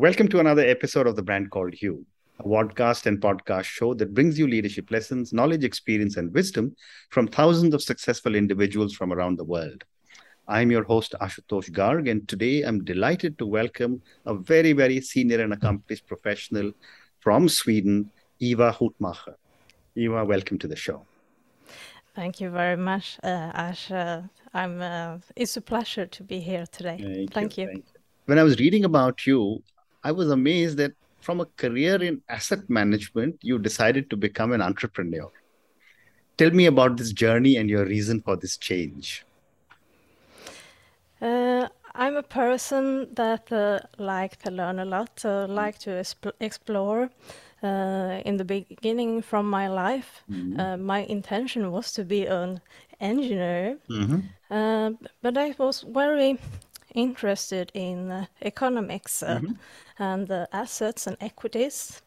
Welcome to another episode of The Brand Called You, a podcast and podcast show that brings you leadership lessons, knowledge, experience, and wisdom from thousands of successful individuals from around the world. I'm your host, Ashutosh Garg, and today I'm delighted to welcome a very, very senior and accomplished professional from Sweden, Ewa Hutmacher. Ewa, welcome to the show. Thank you very much, uh, Ash. Uh, I'm. Uh, it's a pleasure to be here today. Thank, Thank you. you. Thank you. When I was reading about you, I was amazed that from a career in asset management, you decided to become an entrepreneur. Tell me about this journey and your reason for this change. Uh, I'm a person that uh, like to learn a lot, uh, like to exp- explore. Uh, in the beginning from my life, uh, my intention was to be an engineer, Mhm. uh, but I was very interested in uh, economics uh, and uh, assets and equities.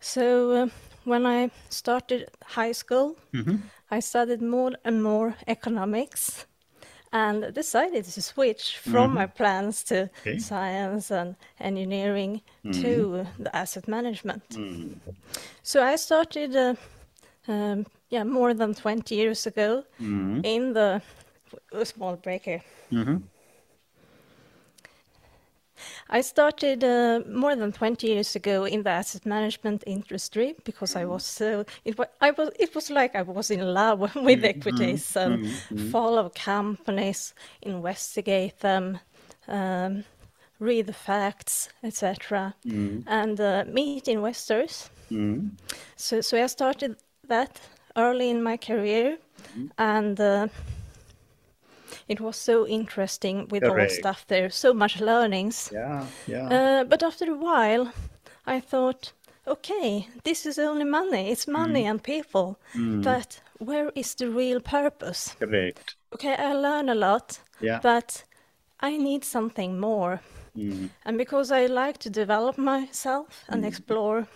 So uh, when I started high school, I studied more and more economics and decided to switch from my plans to Okay. science and engineering to the asset management. So I started, uh, um, yeah, more than 20 years ago in the small break here. I started uh, more than 20 years ago in the asset management industry because I was so it was I was it was like I was in love with equities and follow companies, investigate them, um, read the facts, etc., and uh, meet investors. Mhm. So so I started that early in my career, and. Uh, it was so interesting with all Correct. stuff there, so much learnings. Yeah, yeah. Uh, but after a while, I thought, okay, this is only money. It's money mm. and people. Mm. But where is the real purpose? Correct. Okay, I learn a lot, Yeah. but I need something more. Mm. And because I like to develop myself and explore,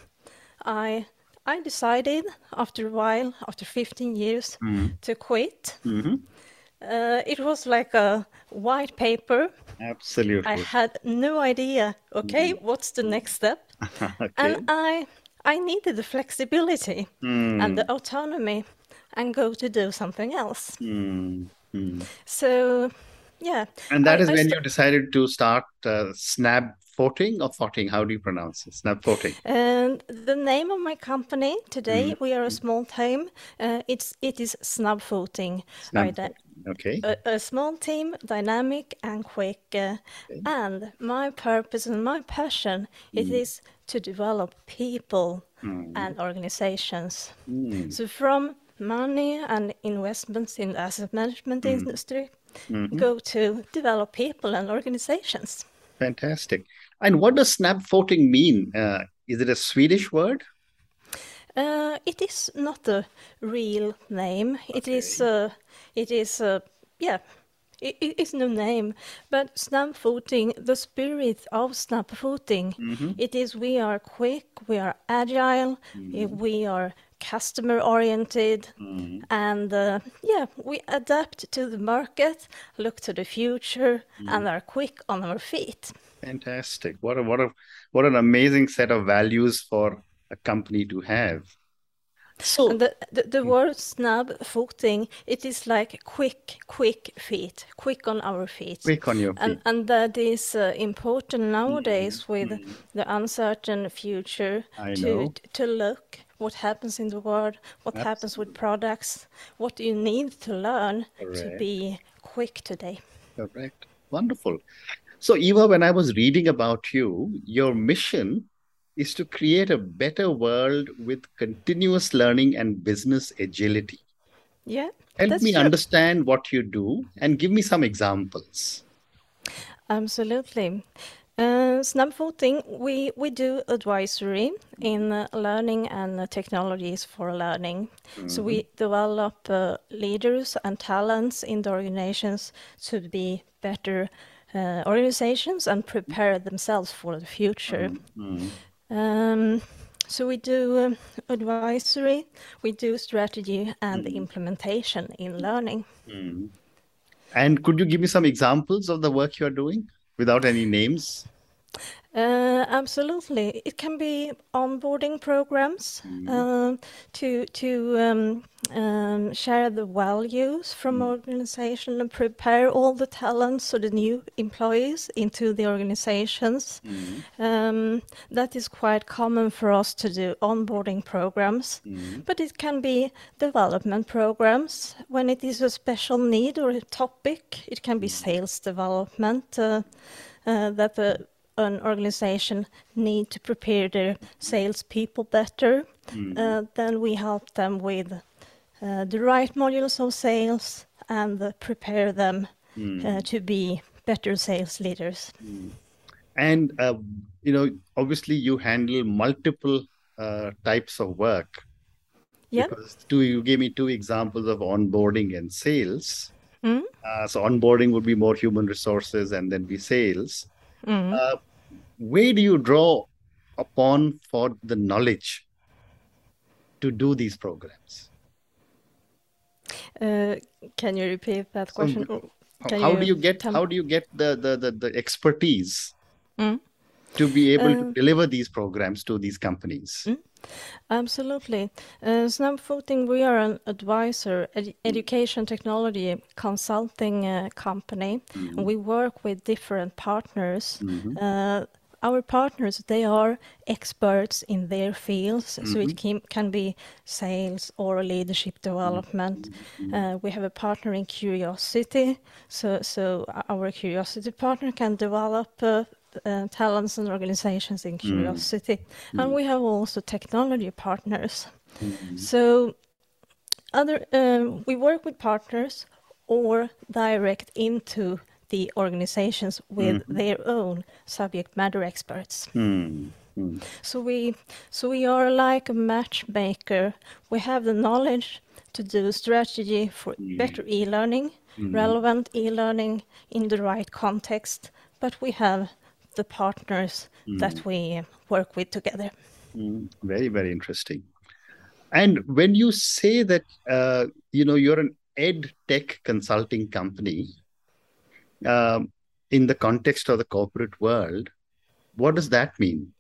I I decided after a while, after 15 years, to quit. Mhm. Uh, it was like a white paper Absolutely. I had no idea. Okay, what's the next step? okay. And I, I needed the flexibility and the autonomy, and go to do something else. Mm, mm. So, yeah. And that I- is I when you decided to start uh, Snap Forting or Forting? How do you pronounce it? Snabbfoting. And the name of my company today, we are a small team. Uh, it's it is. Snap Right, uh, Okay. a, a small team, dynamic and quick. Uh, and my purpose and my passion it mm. is to develop people mm. and organizations. Mm. So from money and investments in the asset management industry, mm-hmm. go to develop people and organizations. Fantastic. And what does Snabbfoting mean? Uh, is it a Swedish word? Uh, it is not a real name. It is. Uh, it is. Uh, yeah. It, it is no name, but Snabbfoting, the spirit of Snabbfoting, it is we are quick, we are agile, eh, we are customer oriented, and uh, yeah, we adapt to the market, look to the future, and are quick on our feet. Fantastic. What a what a what an amazing set of values for a company to have. So And the, the, the hmm. word Snabbfoting, it is like quick, quick feet, quick on our feet. quick on your feet. And, and that is uh, important hmm. nowadays with hmm. the uncertain future I to, know. to look what happens in the world, what happens with products, what do you need to learn to be quick today. Correct. Wonderful. So, Ewa, when I was reading about you, your mission is to create a better world with continuous learning and business agility. Yeah, Help me true. understand what you do and give me some examples. Absolutely. Uh, Snabbfoting, we, we do advisory in uh, learning and uh, technologies for learning. So we develop uh, leaders and talents in the organizations to be better uh, organizations and prepare themselves for the future. Um, so we do um, advisory, we do strategy and implementation in learning. And could you give me some examples of the work you're doing without any names? Uh, absolutely, it can be onboarding programs mm. uh, to to um, um, share the values from mm. organization and prepare all the talents or the new employees into the organizations. Mm. Um, that is quite common for us to do onboarding programs, mm. but it can be development programs when it is a special need or a topic. It can be sales development. Uh, uh, that the an organization need to prepare their salespeople better, mm. uh, then we help them with uh, the right modules of sales and uh, prepare them mm. to be better sales leaders. Mm. And uh, you know, obviously, you handle multiple uh, types of work. Yeah. Because two, you gave me two examples of onboarding and sales. Mm. so onboarding would be more human resources, and then be sales Mm. Uh, where do you draw upon for the knowledge to do these programs? Uh, can you repeat that question? So, how you do you get how do you get the the the, the expertise mm. To be able to deliver these programs to these companies? Mm. Absolutely. Uh, Snabbfoting, we are an advisor, ed education technology consulting uh, company. Mm -hmm. We work with different partners. Mm -hmm. uh, our partners, they are experts in their fields, mm -hmm. so it mm-hmm. can, can, be sales or leadership development. Mm-hmm. Uh, we have a partner in Curiosity, so, so our Curiosity partner can develop uh, uh, talents and organizations in mm. curiosity. Mm. And we have also technology partners. Mm. So other um, we work with partners or direct into the organizations with mm. their own subject matter experts. Mm. Mm. So we so we are like a matchmaker. We have the knowledge to do strategy for mm. better e-learning, relevant e-learning in the right context, but we have the partners mm. that we work with together. Mm, very, very interesting. And when you say that, uh, you know, you're an ed tech consulting company, um, in the context of the corporate world, what does that mean?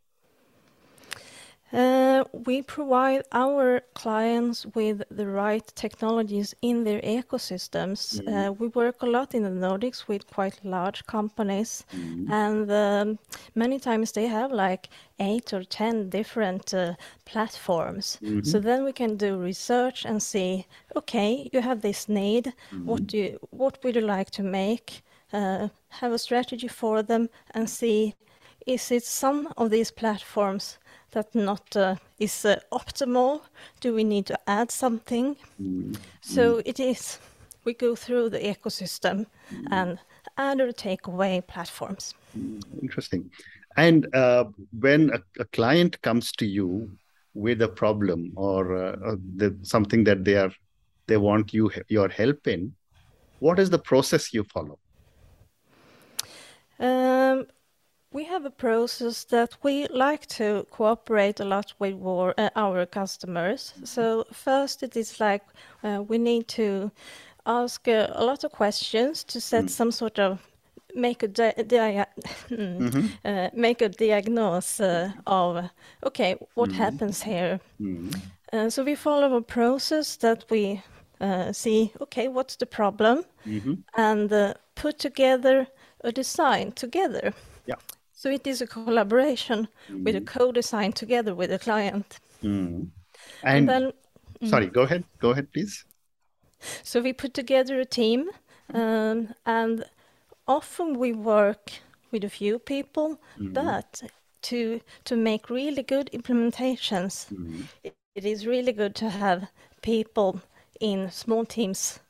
Uh, we provide our clients with the right technologies in their ecosystems. Mm. Uh, we work a lot in the Nordics with quite large companies, mm. and um, many times they have like eight or ten different uh, platforms. Mm-hmm. So then we can do research and see, okay, you have this need. Mm-hmm. What do you, what would you like to make? Uh, have a strategy for them and see is it some of these platforms that not uh, is uh, optimal? Do we need to add something? Mm. So it is, we go through the ecosystem mm. and add or take away platforms. Interesting. And uh, when a, a, client comes to you with a problem or uh, the, something that they are they want you your help in, what is the process you follow? Um, we have a process that we like to cooperate a lot with our, uh, our customers. So first it is like uh, we need to ask uh, a lot of questions to set mm. some sort of make a di- dia- mm-hmm. uh, make a diagnosis uh, of okay what mm. happens here. Mm. Uh, so we follow a process that we see okay what's the problem mm-hmm. and put together a design together. Yeah. So it is a collaboration mm. with a mm. co-design together with the client. Mm. And, and, then, mm. sorry, go ahead. Go ahead, please. So we put together a team, um, and often we work with a few people, mm. but to to make really good implementations, mm. it, it is really good to have people in small teams,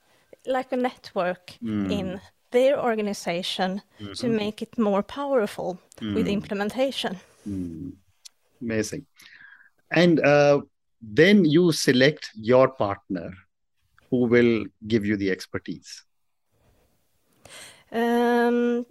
like a network in their organization mm-hmm. to make it more powerful mm. with implementation. Mm. Amazing. And uh, then you select your partner who will give you the expertise. Um,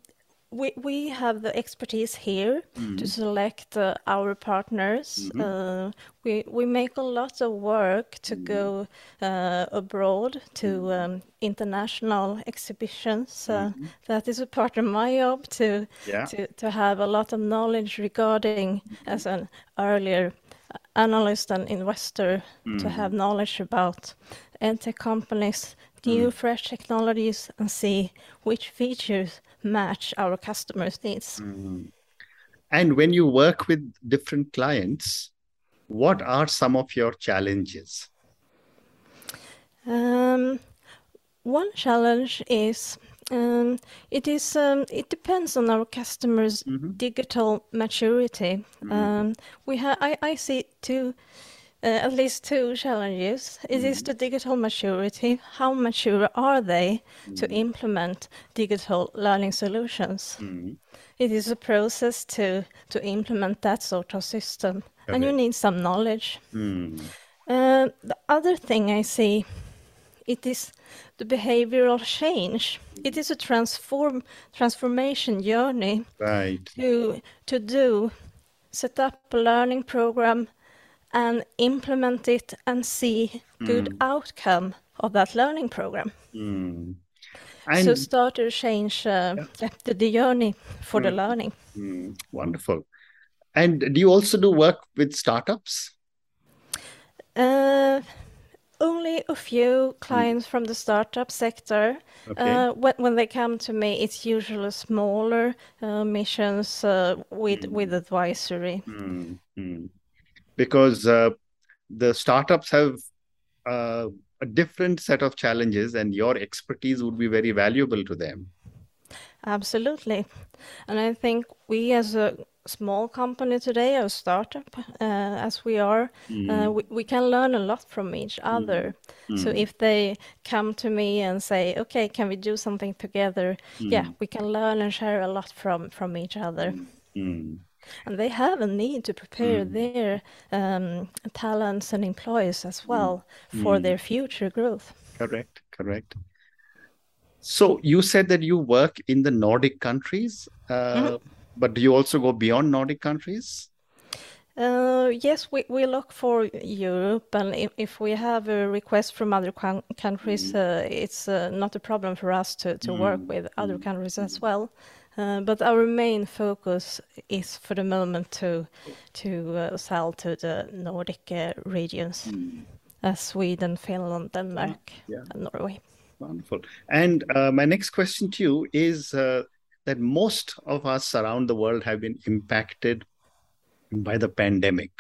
we we have the expertise here mm. to select uh, our partners. Mm -hmm. we we make a lot of work to mm. go uh, abroad to um, international exhibitions. -hmm. That is a part of my job to yeah. to to have a lot of knowledge regarding as an earlier analyst and investor to have knowledge about edtech companies, new fresh technologies, and see which features match our customers' needs. Mm. And when you work with different clients, what are some of your challenges? Um, one challenge is um, it is um, it depends on our customers' mm -hmm. digital maturity. Mm -hmm. we have I, I see two uh, at least two challenges. It mm. is the digital maturity. How mature are they mm. to implement digital learning solutions? Mm. It is a process to, to implement that sort of system, okay. and you need some knowledge. Uh, the other thing I see, it is the behavioral change. It is a transform transformation journey right. to to do set up a learning program and implement it and see good mm. outcome of that learning program. Mm. so start to change uh, yeah. the, journey for mm. the learning. Mm. Wonderful. And do you also do work with startups? Uh, only a few clients from the startup sector. Okay. Uh, when, when they come to me, it's usually smaller uh, missions uh, with with mm. advisory. Because uh, the startups have uh, a different set of challenges and your expertise would be very valuable to them absolutely and i think we as a small company today a startup uh, as we are mm. we, we, can learn a lot from each mm. other mm. so if they come to me and say okay can we do something together yeah mm. we can learn and share a lot from from each other mm and they have a need to prepare mm. their um, talents and employees as well mm. for mm. their future growth. Correct, correct. So you said that you work in the Nordic countries, uh, mm-hmm. but do you also go beyond Nordic countries? Uh, yes, we, we look for Europe, and if, if we have a request from other countries, mm. uh, it's uh, not a problem for us to, to mm. work with other mm. countries as well. Uh, but our main focus is for the moment to to uh, sell to the Nordic uh, regions, mm. Sweden, Finland, Denmark, yeah. and Norway. Wonderful. And uh, my next question to you is uh, that most of us around the world have been impacted by the pandemic.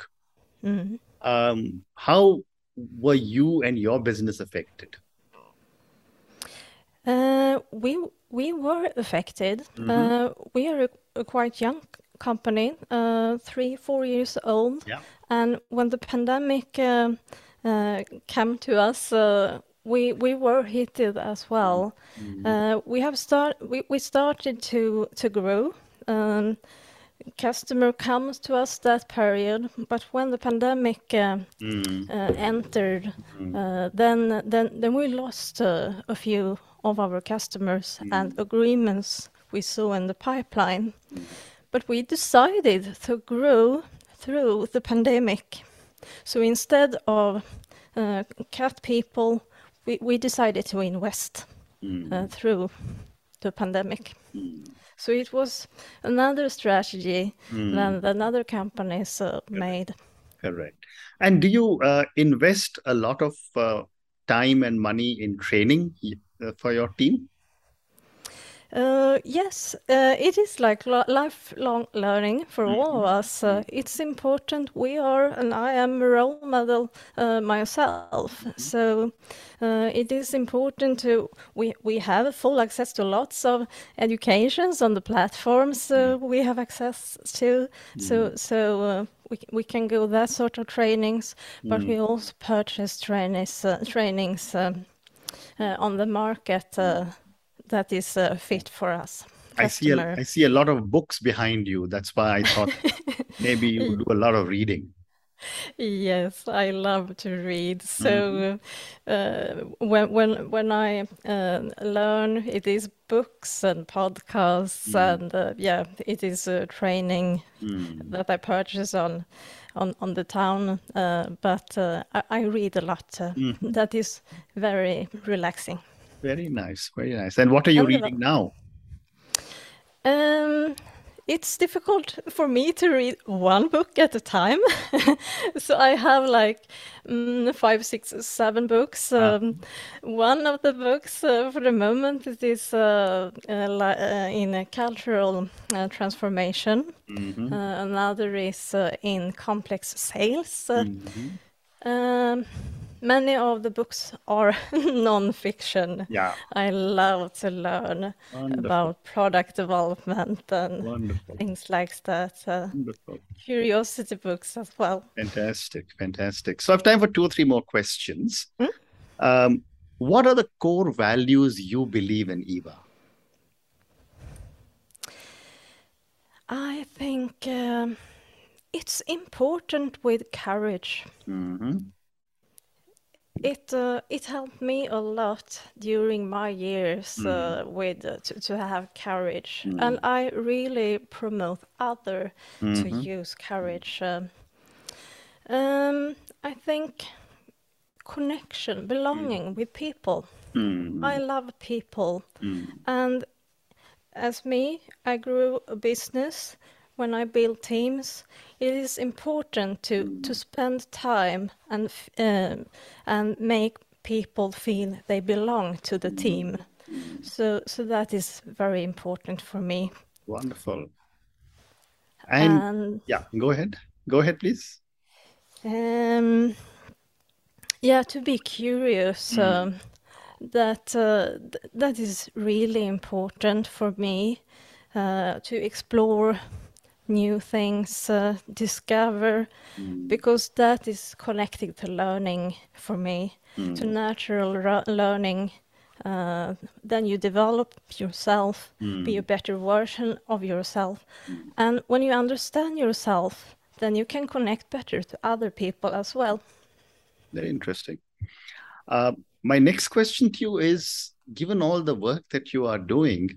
Mm-hmm. Um, how were you and your business affected? We we were affected. Mm-hmm. Uh, we are a, a, quite young company, uh, three, four years old. Yeah. And when the pandemic uh, uh came to us, uh, we we were hit as well. Mm-hmm. Uh, we have start we, we started to to grow. Um, customer comes to us that period, but when the pandemic uh, mm. uh, entered, mm. uh, then then then we lost a few of our customers mm. and agreements we saw in the pipeline. But we decided to grow through the pandemic. So instead of uh, cut people, we, we decided to invest mm. uh, through the pandemic. Mm. So it was another strategy mm. than, than other companies uh, made. Correct. And do you uh, invest a lot of uh, time and money in training for your team? Uh, yes, uh, it is like lo- lifelong learning for all of us. Uh, it's important. We are, and I am a role model uh, myself. Mm-hmm. So uh, it is important to we we have full access to lots of educations on the platforms mm-hmm. we have access to. So mm-hmm. so we we can go that sort of trainings, but we mm-hmm. also purchase trainings trainings. Uh, on the market uh, that is uh, fit for us. I see, a, I see a lot of books behind you. That's why I thought maybe you do a lot of reading. Yes, I love to read. So uh, when when when I uh, learn, it is books and podcasts, and uh, yeah, it is uh, training that I purchase on on on the town. Uh, but uh, I, I read a lot. Uh, That is very relaxing. Very nice, very nice. And what are you And reading now? Um, it's difficult for me to read one book at a time. so I have like mm, five, six, seven books. Um, One of the books uh, for the moment it is uh, uh, uh, in a cultural uh, transformation. Uh, another is in complex sales. Uh, um, many of the books are non-fiction. Yeah, I love to learn Wonderful. about product development and wonderful, things like that. Uh, curiosity books as well. Fantastic, fantastic. So I have time for two or three more questions. Um, what are the core values you believe in, Ewa? I think um, it's important with courage. hmm It uh, it helped me a lot during my years uh, with uh, to, to have courage, and I really promote other to use courage. Um, um, I think connection, belonging with people. I love people, and as me, I grew a business. When I build teams, it is important to, to spend time and um, and make people feel they belong to the team. So so that is very important for me. Wonderful. And And yeah, go ahead. Go ahead, please. Um, yeah, to be curious. Um, that uh, th- that is really important for me uh, to explore new things, uh, discover, because that is connected to learning for me, to natural learning. Uh, then you develop yourself, be a better version of yourself, and when you understand yourself, then you can connect better to other people as well. Very interesting. Uh, my next question to you is given all the work that you are doing,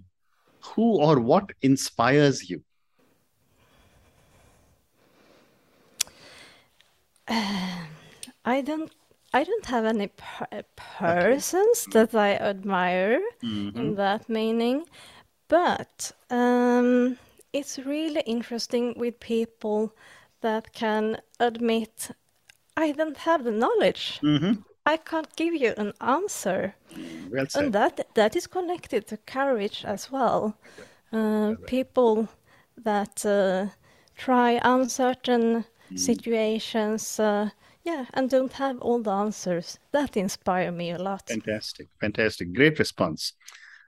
who or what inspires you? I don't I don't have any per- persons that I admire in that meaning, but um, it's really interesting with people that can admit I don't have the knowledge. I can't give you an answer. Well. And that that is connected to courage as well. Uh, people that uh, try uncertain situations, uh, yeah, and don't have all the answers. That inspire me a lot. Fantastic, fantastic, great response.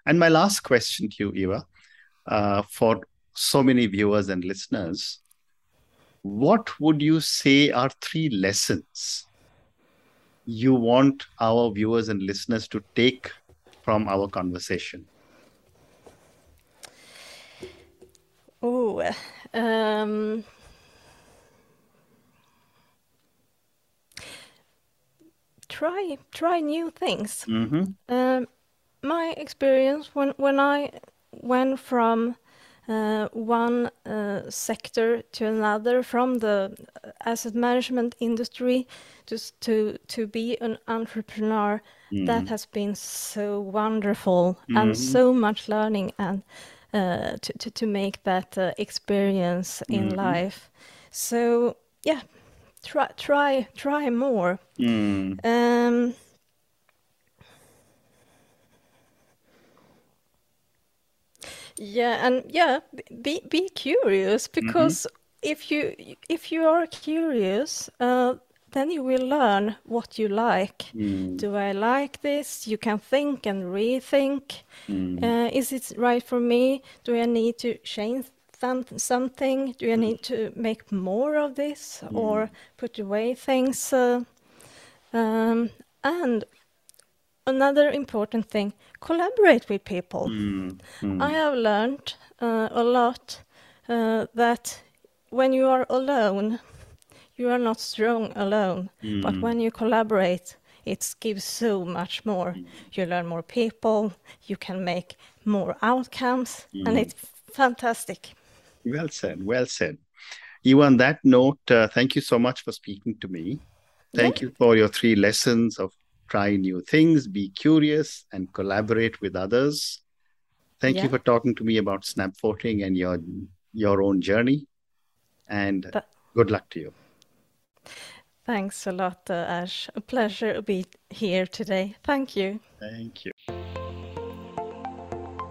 And my last question to you, Ewa, uh, for so many viewers and listeners, what would you say are three lessons you want our viewers and listeners to take from our conversation? Oh, um, try try new things. hmm Um, my experience when when I went from uh, one uh, sector to another, from the asset management industry just to to be an entrepreneur, that has been so wonderful and so much learning and uh, to, to to make that uh, experience in life. So yeah, try try try more. Mm. Um, yeah, and yeah, be be curious because if you if you are curious, uh, then you will learn what you like. Do I like this? You can think and rethink. Uh, is it right for me? Do I need to change some, something? Do you need to make more of this or put away things? Uh, um, and another important thing collaborate with people. I have learned uh, a lot uh, that when you are alone, you are not strong alone, Mm. but when you collaborate, it gives so much more. You learn more people, you can make more outcomes, and it's fantastic. Well said. Well said. You, on that note, uh, thank you so much for speaking to me. Thank you for your three lessons of try new things, be curious, and collaborate with others. Thank you for talking to me about Snabbfoting and your your own journey. And Th- good luck to you. Thanks a lot, uh, Ash. A pleasure to be here today. Thank you. Thank you.